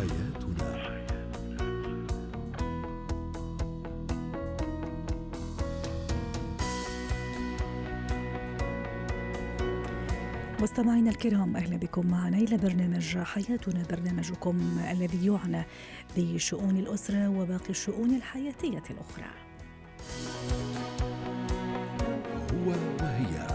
حياتنا مستمعينا الكرام أهلا بكم معنا إلى برنامج حياتنا برنامجكم الذي يعنى بشؤون الأسرة وباقي الشؤون الحياتية الأخرى. هو وهي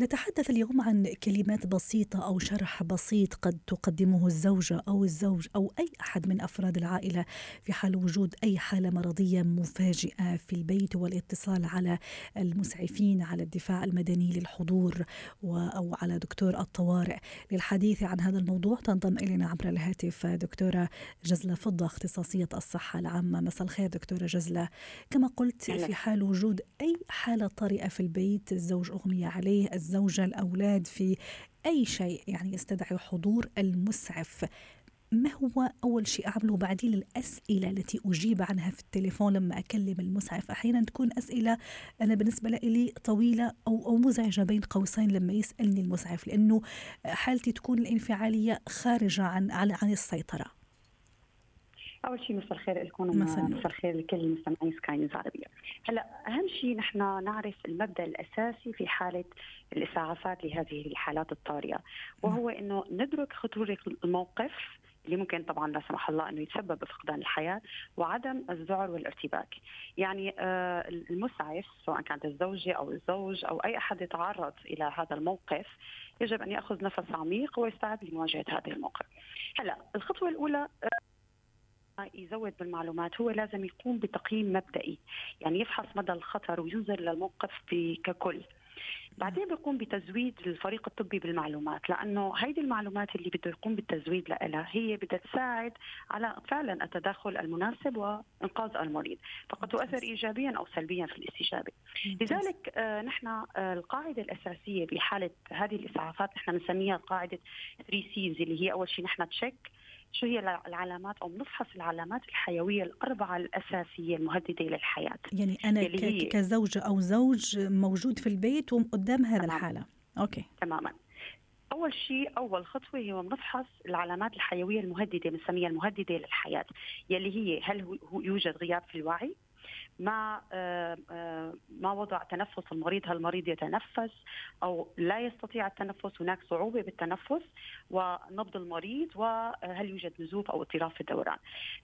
نتحدث اليوم عن كلمات بسيطة أو شرح بسيط قد تقدمه الزوجة أو الزوج أو أي أحد من أفراد العائلة في حال وجود أي حالة مرضية مفاجئة في البيت والاتصال على المسعفين على الدفاع المدني للحضور أو على دكتور الطوارئ. للحديث عن هذا الموضوع تنضم إلينا عبر الهاتف دكتورة جزلة فضة اختصاصية الصحة العامة. مساء الخير دكتورة جزلة. كما قلت في حال وجود أي حالة طارئة في البيت الزوج أغمي عليه الزوجة الأولاد في أي شيء يعني يستدعي حضور المسعف. ما هو أول شيء أعمله بعدين الأسئلة التي أجيب عنها في التليفون لما أكلم المسعف؟ أحيانا تكون أسئلة أنا بالنسبة لي طويلة أو أو مزعجة بين قوسين لما يسألني المسعف لأنه حالتي تكون الانفعالية خارجة عن عن السيطرة. أول شيء مساء الخير لكم مساء الخير لكل مستمعين سكاي نيوز عربية هلا أهم شيء نحن نعرف المبدأ الأساسي في حالة الإسعافات لهذه الحالات الطارئة وهو إنه ندرك خطورة الموقف اللي ممكن طبعا لا سمح الله إنه يتسبب بفقدان الحياة وعدم الذعر والارتباك. يعني آه المسعف سواء كانت الزوجة أو الزوج أو أي أحد يتعرض إلى هذا الموقف يجب أن يأخذ نفس عميق ويستعد لمواجهة هذا الموقف. هلا الخطوة الأولى آه يزود بالمعلومات هو لازم يقوم بتقييم مبدئي. يعني يفحص مدى الخطر وينظر للموقف ككل. بعدين بيقوم بتزويد الفريق الطبي بالمعلومات لأنه هيدي المعلومات اللي بده يقوم بالتزويد لها هي بدها تساعد على فعلا التدخل المناسب وإنقاذ المريض. فقد تؤثر ايجابيا أو سلبيا في الاستجابه لذلك آه نحن آه القاعدة الأساسية بحالة هذه الإسعافات نحن بنسميها قاعدة 3 Cs اللي هي أول شيء نحن check شو هي العلامات أو بنفحص العلامات الحيوية الأربعة الأساسية المهددة للحياة؟ يعني أنا كزوجة أو زوج موجود في البيت وقدام هذا تمام. الحالة. okay. تماما. أول شيء أول خطوة هي بنفحص العلامات الحيوية المهددة بنسميها المهددة للحياة يلي هي هل يوجد غياب في الوعي؟ ما آه، آه، ما وضع تنفس المريض هل المريض يتنفس أو لا يستطيع التنفس هناك صعوبة بالتنفس ونبض المريض وهل يوجد نزوف أو اضطراب في الدوران.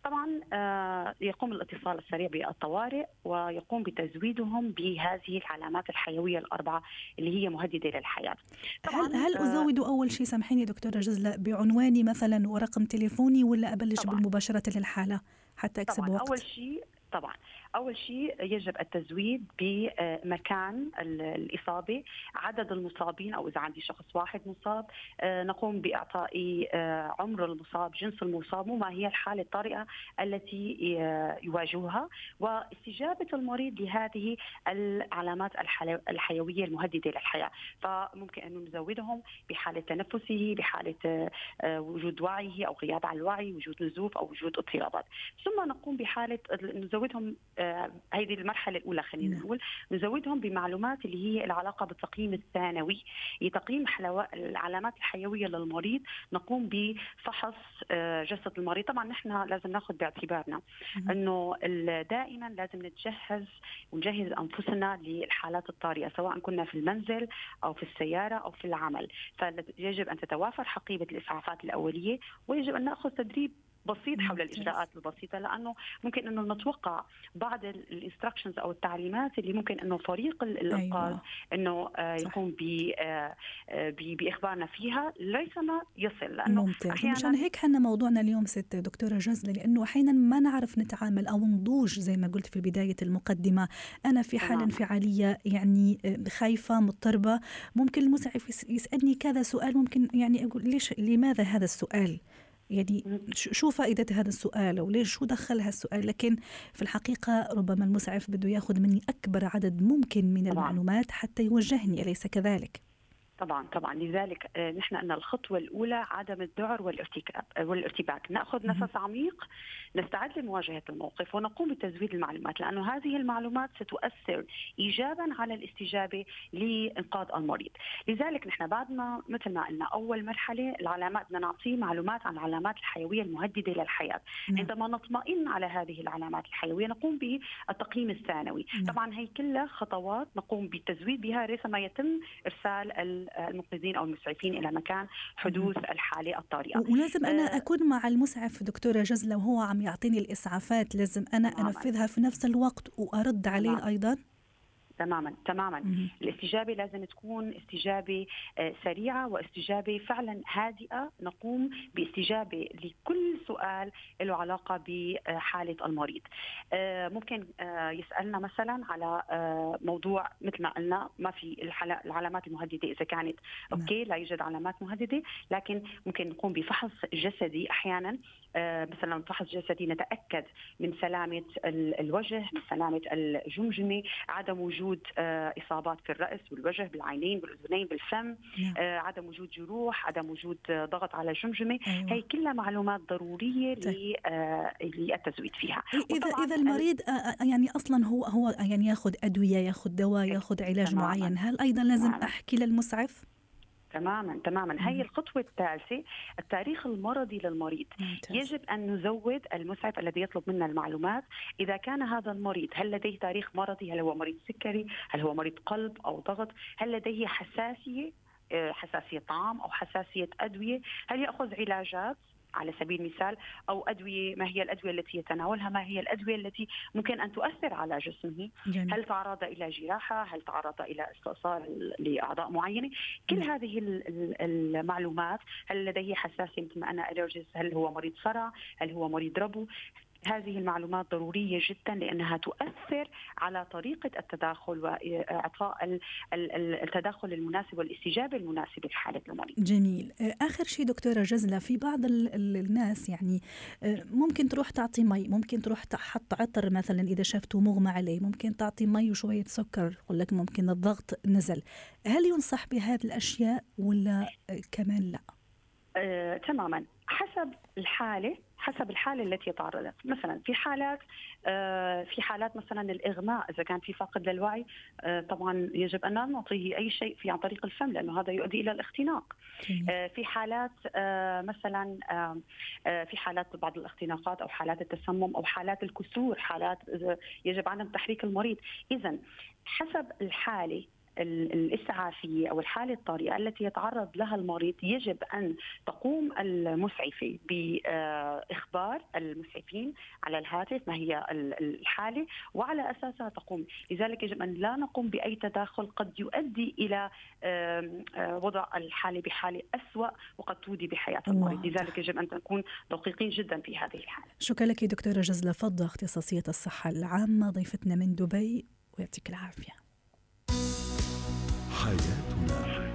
طبعا آه، يقوم الاتصال السريع بالطوارئ ويقوم بتزويدهم بهذه العلامات الحيوية الأربعة اللي هي مهددة للحياة. طبعا هل, هل أزود أول شيء سامحيني دكتوره جزله بعنواني مثلا ورقم تليفوني ولا أبلش طبعا. بالمباشره للحالة حتى أكسب طبعا وقت؟ أول شيء طبعا. أول شيء يجب التزويد بمكان الإصابة. عدد المصابين أو إذا عندي شخص واحد مصاب آه، نقوم بإعطاء آه، عمر المصاب جنس المصاب وما هي الحالة الطارئه التي آه، يواجهها. واستجابة المريض لهذه العلامات الحيوية المهددة للحياة. فممكن أن نزودهم بحالة تنفسه بحالة وجود وعيه أو غياب عن الوعي وجود نزوف أو وجود اضطرابات. ثم نقوم بحالة نزودهم هذه المرحلة الأولى خلينا نعم. نقول. نزودهم بمعلومات اللي هي العلاقة بالتقييم الثانوي لتقييم العلامات الحيوية للمريض. نقوم بفحص آه، جسد المريض. طبعا نحن لازم ناخذ باعتبارنا إنه دائما لازم نتجهز ونجهز أنفسنا للحالات الطارئة سواء كنا في المنزل أو في السيارة أو في العمل. فيجب أن تتوافر حقيبة الإسعافات الأولية ويجب أن نأخذ تدريب بسيط حول الإجراءات البسيطة لأنه ممكن إنه نتوقع بعض الانستركشنز أو التعليمات اللي ممكن إنه فريق الانقاذ أيوة. إنه آه، يقوم آه، آه، بإخبارنا فيها ليس ما يصل لأنه ممتاز. أحيانا مشان هيك حنا موضوعنا اليوم ست دكتورة جزله لأنه أحيانا ما نعرف نتعامل أو نضوج زي ما قلت في بداية المقدمة. أنا في حالة انفعالية يعني خايفة مضطربة. ممكن المسعف يسألني كذا سؤال ممكن يعني أقول ليش لماذا هذا السؤال؟ يعني شو فائدة هذا السؤال وليش شو دخل هالسؤال لكن في الحقيقة ربما المسعف بده ياخذ مني أكبر عدد ممكن من. المعلومات حتى يوجهني أليس كذلك؟ طبعا طبعا. لذلك آه، نحن أن الخطوة الأولى عدم الذعر آه، والارتباك. نأخذ نفس عميق نستعد لمواجهة الموقف ونقوم بتزويد المعلومات لأنه هذه المعلومات ستؤثر ايجابا على الاستجابة لإنقاذ المريض. لذلك نحن بعد ما مثل ما قلنا أول مرحلة العلامات بدنا نعطيه معلومات عن العلامات الحيوية المهددة للحياة. نعم. عندما نطمئن على هذه العلامات الحيوية نقوم بالتقييم الثانوي. نعم. طبعا هي كلها خطوات نقوم بالتزويد بها ريثما يتم إرسال المنقذين أو المسعفين إلى مكان حدوث الحالة الطارئة. ولازم أنا آه، أكون مع المسعف دكتورة جزله وهو عم يعطيني الإسعافات لازم أنا أنفذها في نفس الوقت وأرد عليه أيضا؟ تماما تماما. مم. الاستجابة لازم تكون استجابة آه، سريعة واستجابة فعلا هادئة. نقوم باستجابة لكل سؤال له علاقة بحالة المريض. آه، ممكن آه، يسألنا مثلا على موضوع مثل ما قلنا ما في العلامات المهددة إذا كانت نعم. أوكي لا يوجد علامات مهددة. لكن ممكن نقوم بفحص جسدي أحيانا. مثلا فحص جسدي نتأكد من سلامة الوجه من سلامة الجمجمة عدم وجود وجود آه، إصابات في الرأس والوجه بالعينين بالأذنين بالفم نعم. آه، عدم وجود جروح عدم وجود ضغط على الجمجمه أيوة. هي كلها معلومات ضرورية طيب. آه، للتزويد فيها اذا إذا المريض يعني أصلا هو هو يعني ياخذ أدوية ياخذ دواء ياخذ علاج. معين هل أيضا لازم تماما. أحكي للمسعف تماما تماما. هي الخطوة الثالثه التاريخ المرضي للمريض. ممتاز. يجب أن نزود المسعف الذي يطلب منا المعلومات. إذا كان هذا المريض هل لديه تاريخ مرضي؟ هل هو مريض سكري؟ هل هو مريض قلب أو ضغط؟ هل لديه حساسية؟ آه، حساسية طعام أو حساسية أدوية؟ هل يأخذ علاجات؟ على سبيل المثال أو أدوية ما هي الأدوية التي يتناولها ما هي الأدوية التي ممكن أن تؤثر على جسمه؟ جميل. هل تعرض إلى جراحة؟ هل تعرض إلى استئصال لأعضاء معينة؟ كل جميل. هذه المعلومات هل لديه حساسيه مثل ما أنا الرجس هل هو مريض صرع؟ هل هو مريض ربو؟ هذه المعلومات ضرورية جدا لأنها تؤثر على طريقة التداخل وإعطاء التدخل المناسب والاستجابة المناسبة لحالة المريض. جميل. آخر شيء دكتورة جزلة في بعض الناس يعني ممكن تروح تعطي مي ممكن تروح تحط عطر مثلا إذا شافته مغمى عليه ممكن تعطي مي وشوية سكر يقول لك ممكن الضغط نزل. هل ينصح بهذه الأشياء ولا كمان لا؟ آه، تماما. حسب الحالة حسب الحالة التي تعرضت. مثلا في حالات آه، في حالات مثلا الإغماء إذا كان في فقد للوعي آه، طبعا يجب أن لا نعطيه أي شيء في عن طريق الفم لأنه هذا يؤدي إلى الاختناق. آه، في حالات مثلا في حالات بعض الاختناقات أو حالات التسمم أو حالات الكسور حالات يجب عدم تحريك المريض. اذا حسب الحالة الإسعافية أو الحالة الطارئة التي يتعرض لها المريض يجب أن تقوم المسعفة بإخبار المسعفين على الهاتف ما هي الحالة وعلى أساسها تقوم. لذلك يجب أن لا نقوم بأي تداخل قد يؤدي إلى وضع الحالة بحالة أسوأ وقد تودي بحياة المريض. لذلك يجب أن نكون دقيقين جدا في هذه الحالة. شكرا لك دكتورة جزلة فضة اختصاصية الصحة العامة ضيفتنا من دبي ويعطيك العافية. حياتنا